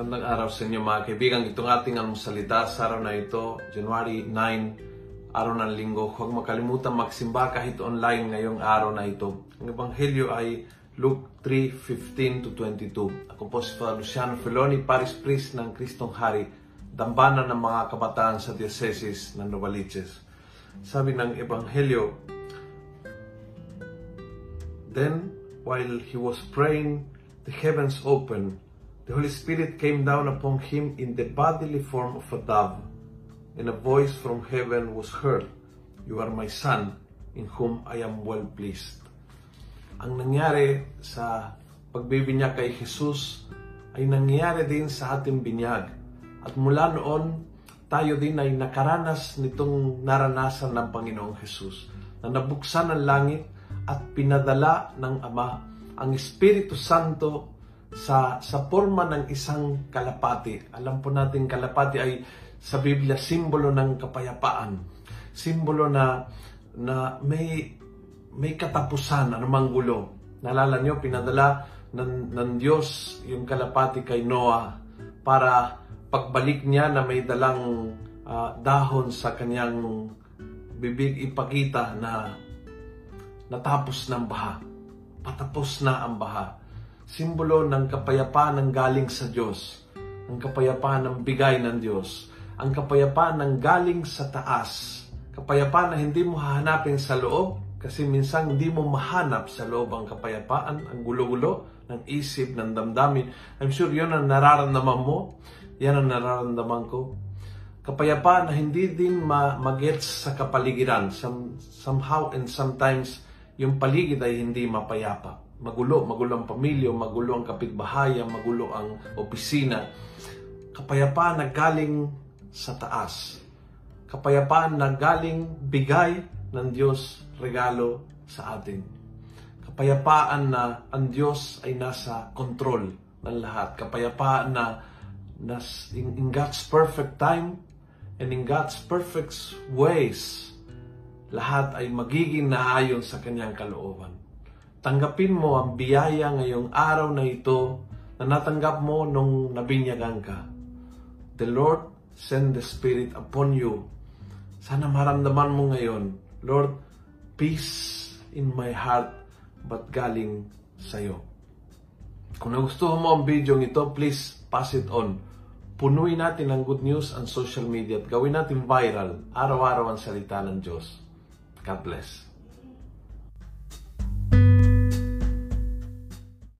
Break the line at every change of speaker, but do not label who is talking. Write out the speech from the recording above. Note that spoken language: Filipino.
sa inyo mga kaibigan. Itong ating almusalita sa araw na ito, January 9, araw ng linggo. Huwag makalimutan magsimba kahit online ngayong araw na ito. Ang Ebanghelyo ay Luke 3:15 to 22. Ako po si Father Luciano Feloni, Paris Priest ng Kristong Hari, dambana ng mga kabataan sa Diocese ng Novaliches. Sabi ng Ebanghelyo, Then, while he was praying, the heavens opened The Holy Spirit came down upon him in the bodily form of a dove, and a voice from heaven was heard, You are my son, in whom I am well pleased. Ang nangyari sa pagbibinyag kay Jesus ay nangyari din sa ating binyag. At mula noon, tayo din ay nakaranas nitong naranasan ng Panginoong Jesus na nabuksan ang langit at pinadala ng Ama ang Espiritu Santo sa sa forma ng isang kalapati. Alam po natin kalapati ay sa Biblia simbolo ng kapayapaan. Simbolo na na may may katapusan anumang gulo. Nalala nyo, pinadala ng, ng Diyos yung kalapati kay Noah para pagbalik niya na may dalang uh, dahon sa kanyang bibig ipakita na natapos ng baha. Patapos na ang baha simbolo ng kapayapaan ng galing sa Diyos, ang kapayapaan ng bigay ng Diyos, ang kapayapaan ng galing sa taas, kapayapaan na hindi mo hahanapin sa loob, kasi minsan hindi mo mahanap sa loob ang kapayapaan, ang gulo-gulo ng isip, ng damdamin. I'm sure yun ang nararamdaman mo, yan ang nararamdaman ko. Kapayapaan na hindi din ma- magets sa kapaligiran. Some, somehow and sometimes, yung paligid ay hindi mapayapa magulo, magulo ang pamilya, magulo ang kapitbahayan, magulo ang opisina. Kapayapaan na galing sa taas. Kapayapaan na galing bigay ng Diyos regalo sa atin. Kapayapaan na ang Diyos ay nasa kontrol ng lahat. Kapayapaan na, na in, in God's perfect time and in God's perfect ways, lahat ay magiging naayon sa kanyang kalooban. Tanggapin mo ang biyaya ngayong araw na ito na natanggap mo nung nabinyagan ka. The Lord send the Spirit upon you. Sana maramdaman mo ngayon, Lord, peace in my heart but galing sa'yo. Kung nagustuhan mo ang video ito, please pass it on. Punuin natin ang good news ang social media at gawin natin viral araw-araw ang salita ng Diyos. God bless.